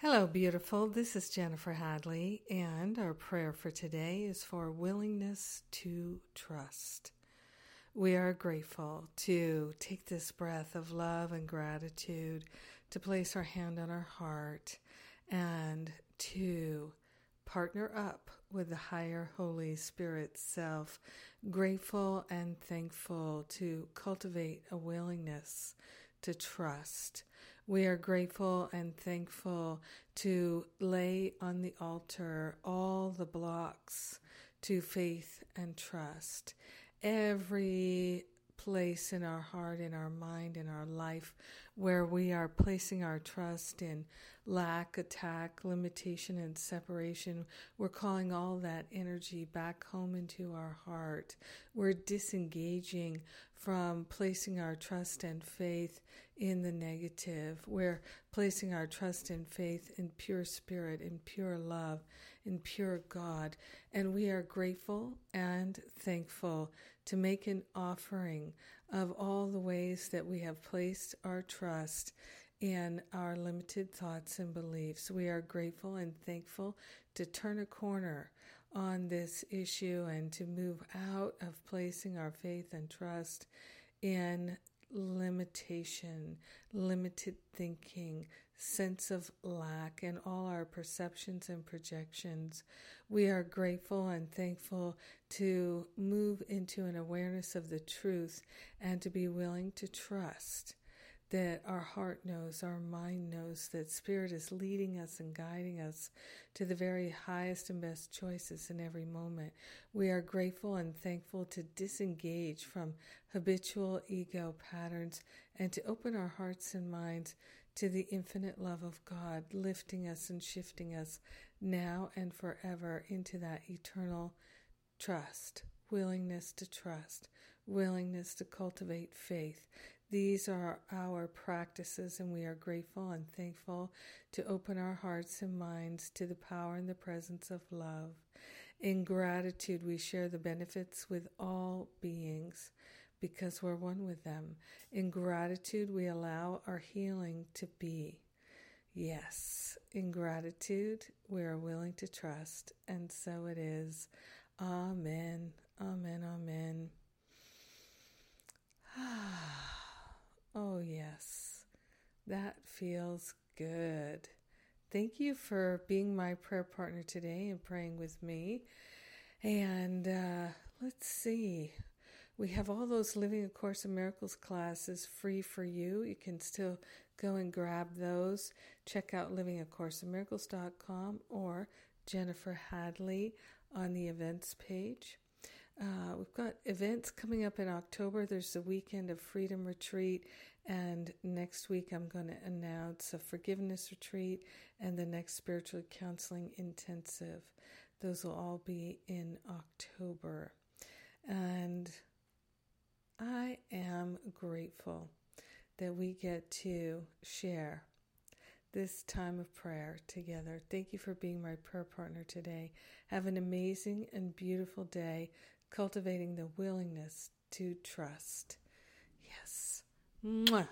Hello, beautiful. This is Jennifer Hadley, and our prayer for today is for willingness to trust. We are grateful to take this breath of love and gratitude, to place our hand on our heart, and to partner up with the higher Holy Spirit self, grateful and thankful to cultivate a willingness to trust. We are grateful and thankful to lay on the altar all the blocks to faith and trust. Every place in our heart, in our mind, in our life where we are placing our trust in lack, attack, limitation, and separation. We're calling all that energy back home into our heart. We're disengaging from placing our trust and faith in the negative. We're placing our trust and faith in pure spirit, in pure love, in pure God. And we are grateful and thankful to make an offering of all the ways that we have placed our trust in our limited thoughts and beliefs. We are grateful and thankful to turn a corner on this issue and to move out of placing our faith and trust in limitation, limited thinking, sense of lack, and all our perceptions and projections. We are grateful and thankful to move into an awareness of the truth and to be willing to trust that our heart knows, our mind knows, that Spirit is leading us and guiding us to the very highest and best choices in every moment. We are grateful and thankful to disengage from habitual ego patterns and to open our hearts and minds to the infinite love of God, lifting us and shifting us now and forever into that eternal trust, willingness to trust, willingness to cultivate faith. These are our practices, and we are grateful and thankful to open our hearts and minds to the power and the presence of love. In gratitude, we share the benefits with all beings because we're one with them. In gratitude, we allow our healing to be. Yes, in gratitude, we are willing to trust, and so it is. Amen. Amen. Amen. Ah. Oh, yes, that feels good. Thank you for being my prayer partner today and praying with me. And uh, let's see. We have all those Living A Course in Miracles classes free for you. You can still go and grab those. Check out livingacourseinmiracles.com or Jennifer Hadley on the events page. Uh, we've got events coming up in October. There's the weekend of Freedom Retreat, and next week I'm going to announce a forgiveness retreat and the next spiritual counseling intensive. Those will all be in October. And I am grateful that we get to share this time of prayer together. Thank you for being my prayer partner today. Have an amazing and beautiful day cultivating the willingness to trust. Yes. Mwah.